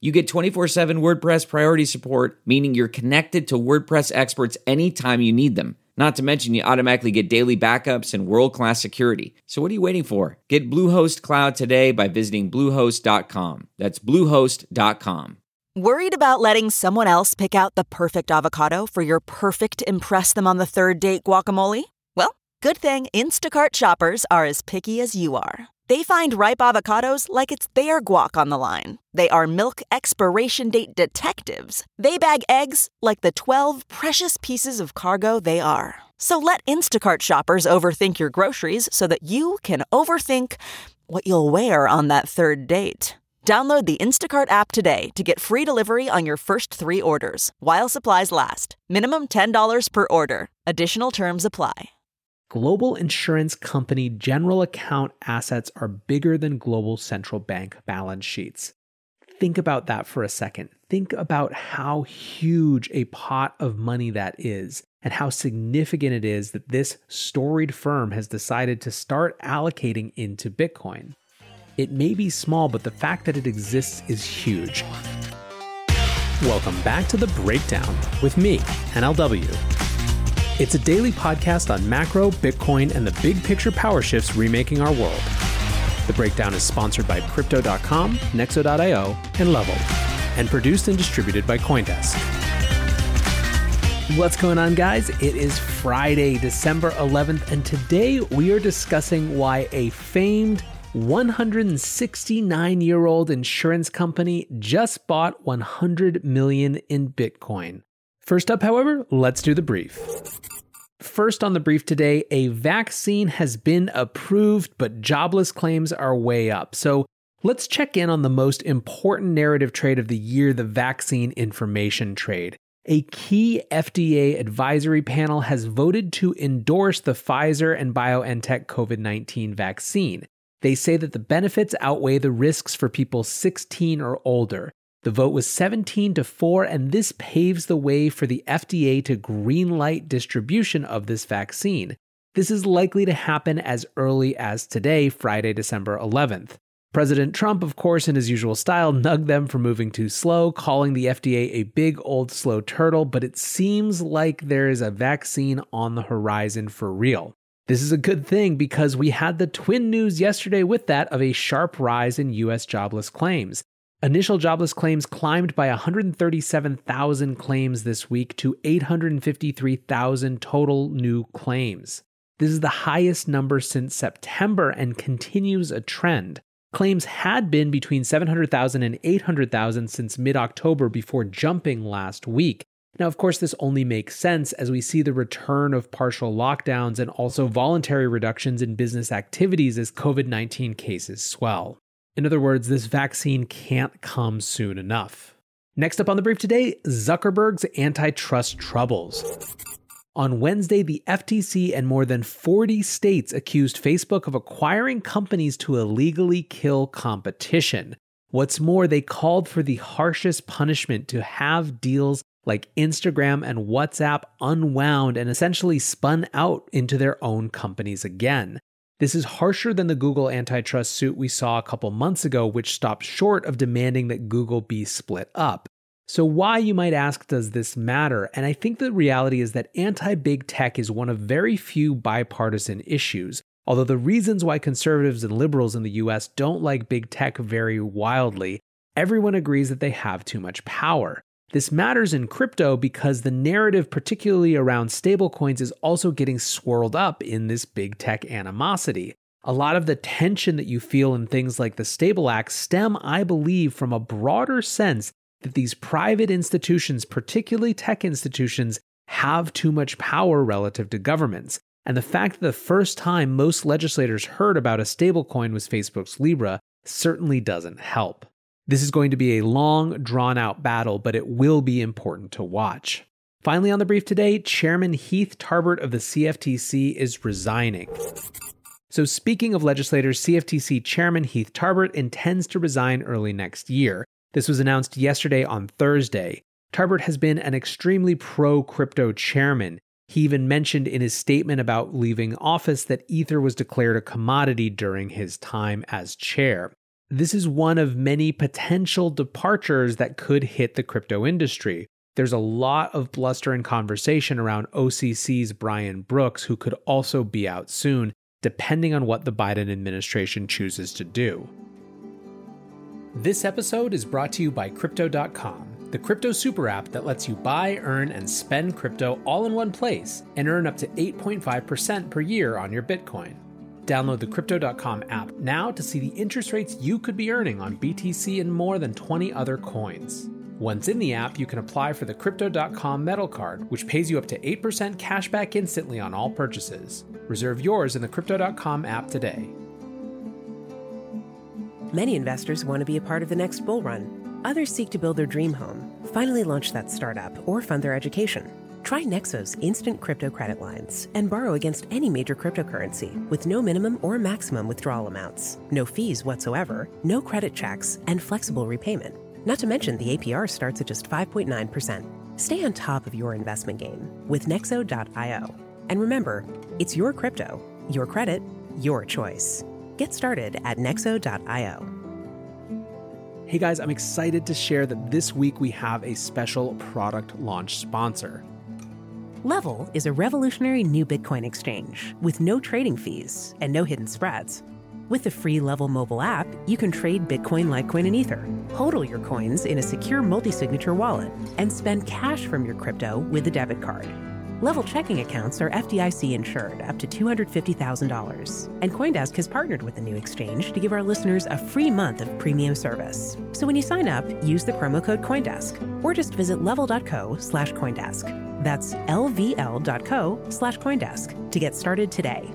you get 24 7 WordPress priority support, meaning you're connected to WordPress experts anytime you need them. Not to mention, you automatically get daily backups and world class security. So, what are you waiting for? Get Bluehost Cloud today by visiting Bluehost.com. That's Bluehost.com. Worried about letting someone else pick out the perfect avocado for your perfect Impress Them on the Third Date guacamole? Well, good thing Instacart shoppers are as picky as you are. They find ripe avocados like it's their guac on the line. They are milk expiration date detectives. They bag eggs like the 12 precious pieces of cargo they are. So let Instacart shoppers overthink your groceries so that you can overthink what you'll wear on that third date. Download the Instacart app today to get free delivery on your first three orders while supplies last. Minimum $10 per order. Additional terms apply global insurance company general account assets are bigger than global central bank balance sheets. Think about that for a second. Think about how huge a pot of money that is and how significant it is that this storied firm has decided to start allocating into Bitcoin. It may be small, but the fact that it exists is huge. Welcome back to The Breakdown with me, NLW. It's a daily podcast on macro, Bitcoin, and the big picture power shifts remaking our world. The breakdown is sponsored by Crypto.com, Nexo.io, and Level, and produced and distributed by Coindesk. What's going on, guys? It is Friday, December 11th, and today we are discussing why a famed 169 year old insurance company just bought 100 million in Bitcoin. First up, however, let's do the brief. First on the brief today, a vaccine has been approved, but jobless claims are way up. So let's check in on the most important narrative trade of the year the vaccine information trade. A key FDA advisory panel has voted to endorse the Pfizer and BioNTech COVID 19 vaccine. They say that the benefits outweigh the risks for people 16 or older. The vote was 17 to 4, and this paves the way for the FDA to greenlight distribution of this vaccine. This is likely to happen as early as today, Friday, December 11th. President Trump, of course, in his usual style, nugged them for moving too slow, calling the FDA a big old slow turtle, but it seems like there is a vaccine on the horizon for real. This is a good thing because we had the twin news yesterday with that of a sharp rise in US jobless claims. Initial jobless claims climbed by 137,000 claims this week to 853,000 total new claims. This is the highest number since September and continues a trend. Claims had been between 700,000 and 800,000 since mid October before jumping last week. Now, of course, this only makes sense as we see the return of partial lockdowns and also voluntary reductions in business activities as COVID 19 cases swell. In other words, this vaccine can't come soon enough. Next up on the brief today Zuckerberg's antitrust troubles. On Wednesday, the FTC and more than 40 states accused Facebook of acquiring companies to illegally kill competition. What's more, they called for the harshest punishment to have deals like Instagram and WhatsApp unwound and essentially spun out into their own companies again. This is harsher than the Google antitrust suit we saw a couple months ago, which stopped short of demanding that Google be split up. So, why, you might ask, does this matter? And I think the reality is that anti big tech is one of very few bipartisan issues. Although the reasons why conservatives and liberals in the US don't like big tech vary wildly, everyone agrees that they have too much power. This matters in crypto because the narrative, particularly around stablecoins, is also getting swirled up in this big tech animosity. A lot of the tension that you feel in things like the Stable Act stem, I believe, from a broader sense that these private institutions, particularly tech institutions, have too much power relative to governments. And the fact that the first time most legislators heard about a stablecoin was Facebook's Libra certainly doesn't help. This is going to be a long, drawn out battle, but it will be important to watch. Finally, on the brief today, Chairman Heath Tarbert of the CFTC is resigning. So, speaking of legislators, CFTC Chairman Heath Tarbert intends to resign early next year. This was announced yesterday on Thursday. Tarbert has been an extremely pro crypto chairman. He even mentioned in his statement about leaving office that Ether was declared a commodity during his time as chair. This is one of many potential departures that could hit the crypto industry. There's a lot of bluster and conversation around OCC's Brian Brooks, who could also be out soon, depending on what the Biden administration chooses to do. This episode is brought to you by Crypto.com, the crypto super app that lets you buy, earn, and spend crypto all in one place and earn up to 8.5% per year on your Bitcoin. Download the Crypto.com app now to see the interest rates you could be earning on BTC and more than 20 other coins. Once in the app, you can apply for the Crypto.com Metal Card, which pays you up to 8% cash back instantly on all purchases. Reserve yours in the Crypto.com app today. Many investors want to be a part of the next bull run. Others seek to build their dream home, finally launch that startup, or fund their education. Try Nexo's instant crypto credit lines and borrow against any major cryptocurrency with no minimum or maximum withdrawal amounts, no fees whatsoever, no credit checks, and flexible repayment. Not to mention, the APR starts at just 5.9%. Stay on top of your investment game with Nexo.io. And remember, it's your crypto, your credit, your choice. Get started at Nexo.io. Hey guys, I'm excited to share that this week we have a special product launch sponsor. Level is a revolutionary new Bitcoin exchange with no trading fees and no hidden spreads. With the free Level mobile app, you can trade Bitcoin, Litecoin, and Ether, hodl your coins in a secure multi signature wallet, and spend cash from your crypto with a debit card. Level checking accounts are FDIC insured up to $250,000. And Coindesk has partnered with the new exchange to give our listeners a free month of premium service. So when you sign up, use the promo code Coindesk or just visit level.co slash Coindesk. That's lvl.co slash Coindesk to get started today.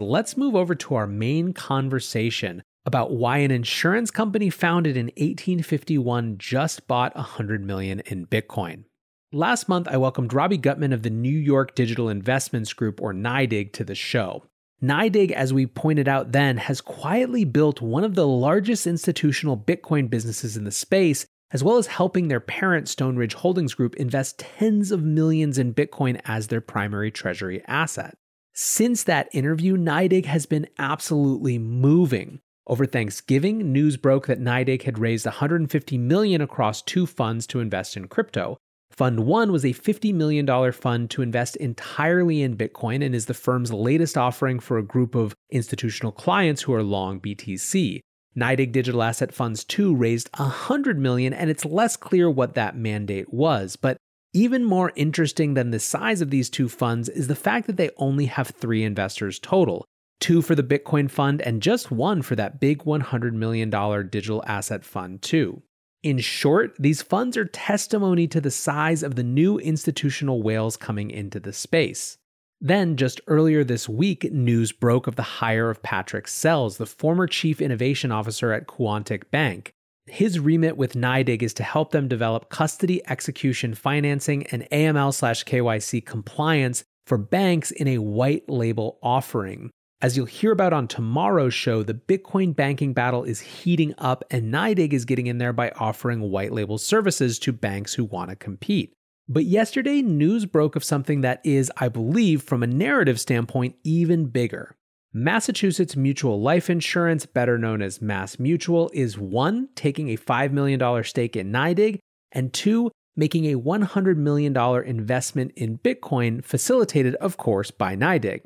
Let's move over to our main conversation about why an insurance company founded in 1851 just bought 100 million in Bitcoin. Last month, I welcomed Robbie Gutmann of the New York Digital Investments Group, or NYDIG, to the show. NYDIG, as we pointed out then, has quietly built one of the largest institutional Bitcoin businesses in the space, as well as helping their parent, Stone Ridge Holdings Group, invest tens of millions in Bitcoin as their primary treasury asset. Since that interview, NYDIG has been absolutely moving. Over Thanksgiving, news broke that NYDIG had raised 150 million across two funds to invest in crypto. Fund 1 was a $50 million fund to invest entirely in Bitcoin and is the firm's latest offering for a group of institutional clients who are long BTC. NYDIG Digital Asset Funds 2 raised 100 million and it's less clear what that mandate was, but even more interesting than the size of these two funds is the fact that they only have three investors total two for the Bitcoin fund and just one for that big $100 million digital asset fund, too. In short, these funds are testimony to the size of the new institutional whales coming into the space. Then, just earlier this week, news broke of the hire of Patrick Sells, the former chief innovation officer at Quontic Bank. His remit with NYDIG is to help them develop custody execution financing and AML slash KYC compliance for banks in a white label offering. As you'll hear about on tomorrow's show, the Bitcoin banking battle is heating up, and NYDIG is getting in there by offering white label services to banks who want to compete. But yesterday, news broke of something that is, I believe, from a narrative standpoint, even bigger. Massachusetts Mutual Life Insurance, better known as Mass Mutual, is one, taking a $5 million stake in NYDIG, and two, making a $100 million investment in Bitcoin, facilitated, of course, by NYDIG.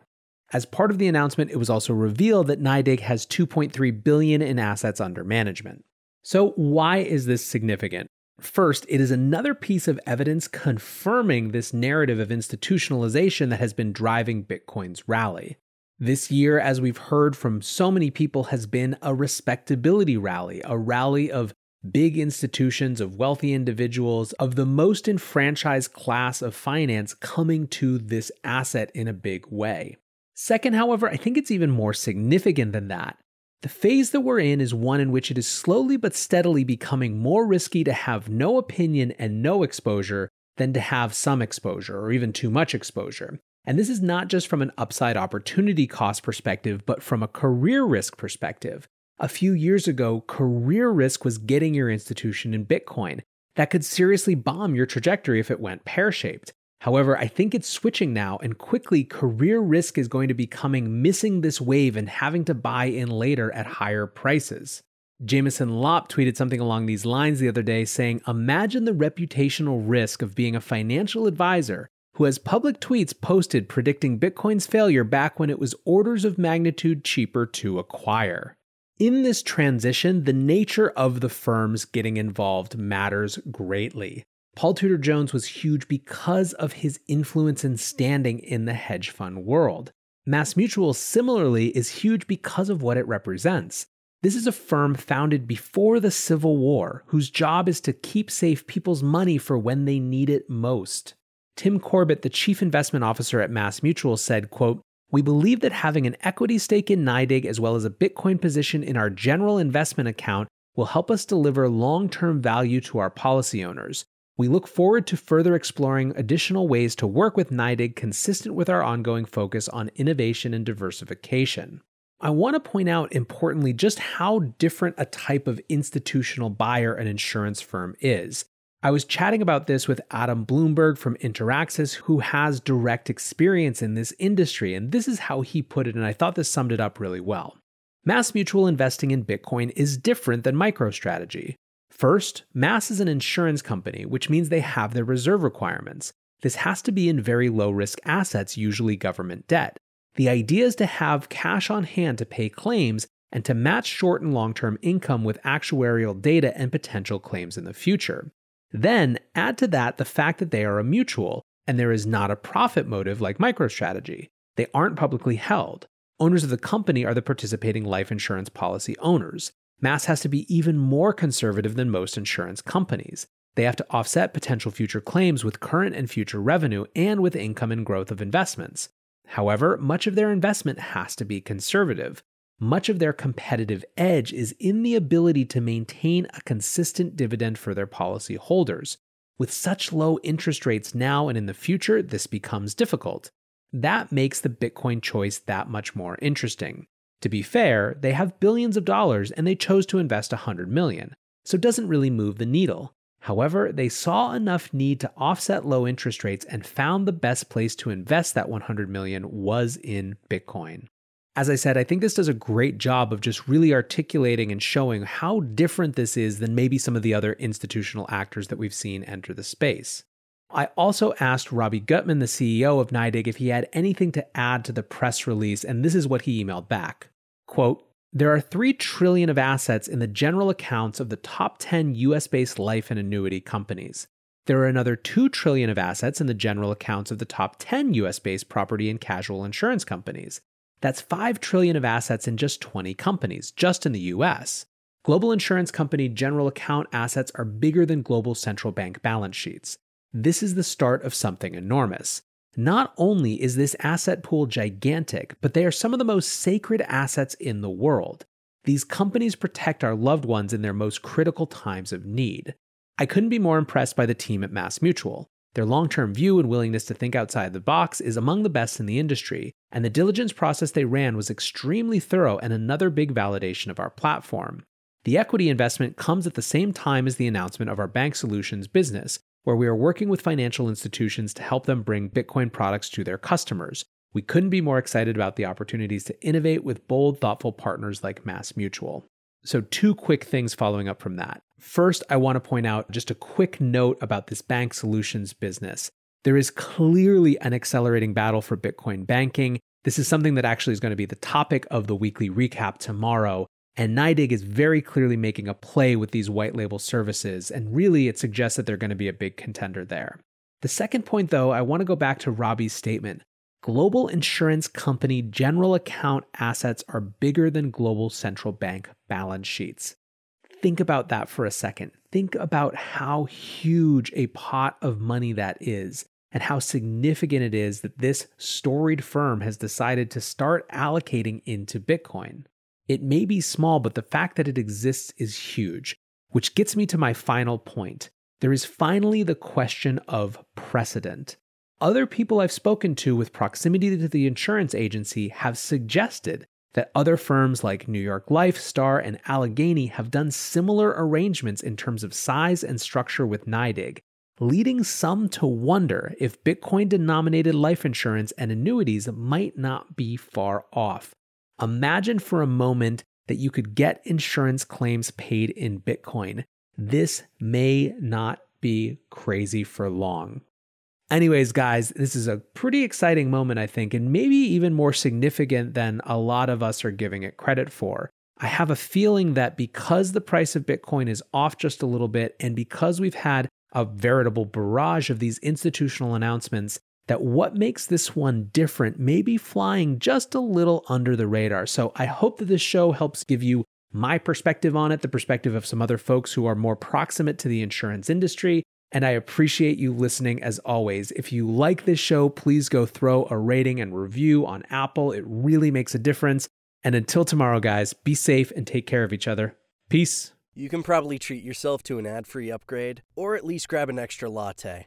As part of the announcement, it was also revealed that NYDIG has 2.3 billion in assets under management. So, why is this significant? First, it is another piece of evidence confirming this narrative of institutionalization that has been driving Bitcoin's rally. This year, as we've heard from so many people, has been a respectability rally, a rally of big institutions, of wealthy individuals, of the most enfranchised class of finance coming to this asset in a big way. Second, however, I think it's even more significant than that. The phase that we're in is one in which it is slowly but steadily becoming more risky to have no opinion and no exposure than to have some exposure or even too much exposure. And this is not just from an upside opportunity cost perspective, but from a career risk perspective. A few years ago, career risk was getting your institution in Bitcoin. That could seriously bomb your trajectory if it went pear shaped. However, I think it's switching now, and quickly, career risk is going to be coming missing this wave and having to buy in later at higher prices. Jameson Lopp tweeted something along these lines the other day saying, Imagine the reputational risk of being a financial advisor who has public tweets posted predicting Bitcoin's failure back when it was orders of magnitude cheaper to acquire. In this transition, the nature of the firms getting involved matters greatly. Paul Tudor Jones was huge because of his influence and standing in the hedge fund world. MassMutual similarly is huge because of what it represents. This is a firm founded before the Civil War whose job is to keep safe people's money for when they need it most. Tim Corbett, the chief investment officer at MassMutual, said, quote, we believe that having an equity stake in NYDIG as well as a Bitcoin position in our general investment account will help us deliver long term value to our policy owners. We look forward to further exploring additional ways to work with NYDIG consistent with our ongoing focus on innovation and diversification. I want to point out importantly just how different a type of institutional buyer an insurance firm is. I was chatting about this with Adam Blumberg from Interaxis, who has direct experience in this industry, and this is how he put it, and I thought this summed it up really well. MassMutual investing in Bitcoin is different than MicroStrategy. First, Mass is an insurance company, which means they have their reserve requirements. This has to be in very low risk assets, usually government debt. The idea is to have cash on hand to pay claims and to match short and long term income with actuarial data and potential claims in the future. Then add to that the fact that they are a mutual and there is not a profit motive like MicroStrategy. They aren't publicly held. Owners of the company are the participating life insurance policy owners. Mass has to be even more conservative than most insurance companies. They have to offset potential future claims with current and future revenue and with income and growth of investments. However, much of their investment has to be conservative. Much of their competitive edge is in the ability to maintain a consistent dividend for their policy holders. With such low interest rates now and in the future, this becomes difficult. That makes the Bitcoin choice that much more interesting. To be fair, they have billions of dollars and they chose to invest 100 million, so it doesn't really move the needle. However, they saw enough need to offset low interest rates and found the best place to invest that 100 million was in Bitcoin. As I said, I think this does a great job of just really articulating and showing how different this is than maybe some of the other institutional actors that we've seen enter the space. I also asked Robbie Gutmann, the CEO of NYDIG, if he had anything to add to the press release, and this is what he emailed back. Quote, there are 3 trillion of assets in the general accounts of the top 10 US-based life and annuity companies. There are another 2 trillion of assets in the general accounts of the top 10 US-based property and casual insurance companies. That's 5 trillion of assets in just 20 companies, just in the US. Global insurance company general account assets are bigger than global central bank balance sheets. This is the start of something enormous. Not only is this asset pool gigantic, but they are some of the most sacred assets in the world. These companies protect our loved ones in their most critical times of need. I couldn't be more impressed by the team at MassMutual. Their long term view and willingness to think outside the box is among the best in the industry, and the diligence process they ran was extremely thorough and another big validation of our platform. The equity investment comes at the same time as the announcement of our bank solutions business, where we are working with financial institutions to help them bring Bitcoin products to their customers. We couldn't be more excited about the opportunities to innovate with bold, thoughtful partners like Mass Mutual. So, two quick things following up from that. First, I want to point out just a quick note about this bank solutions business. There is clearly an accelerating battle for Bitcoin banking. This is something that actually is going to be the topic of the weekly recap tomorrow. And NYDIG is very clearly making a play with these white label services, and really it suggests that they're going to be a big contender there. The second point, though, I want to go back to Robbie's statement. Global insurance company general account assets are bigger than global central bank balance sheets. Think about that for a second. Think about how huge a pot of money that is and how significant it is that this storied firm has decided to start allocating into Bitcoin. It may be small, but the fact that it exists is huge, which gets me to my final point. There is finally the question of precedent. Other people I've spoken to with proximity to the insurance agency have suggested that other firms like New York Life, Star, and Allegheny have done similar arrangements in terms of size and structure with NYDIG, leading some to wonder if Bitcoin denominated life insurance and annuities might not be far off. Imagine for a moment that you could get insurance claims paid in Bitcoin. This may not be crazy for long. Anyways, guys, this is a pretty exciting moment, I think, and maybe even more significant than a lot of us are giving it credit for. I have a feeling that because the price of Bitcoin is off just a little bit, and because we've had a veritable barrage of these institutional announcements, that what makes this one different may be flying just a little under the radar. So I hope that this show helps give you my perspective on it, the perspective of some other folks who are more proximate to the insurance industry. And I appreciate you listening as always. If you like this show, please go throw a rating and review on Apple. It really makes a difference. And until tomorrow, guys, be safe and take care of each other. Peace. You can probably treat yourself to an ad free upgrade, or at least grab an extra latte.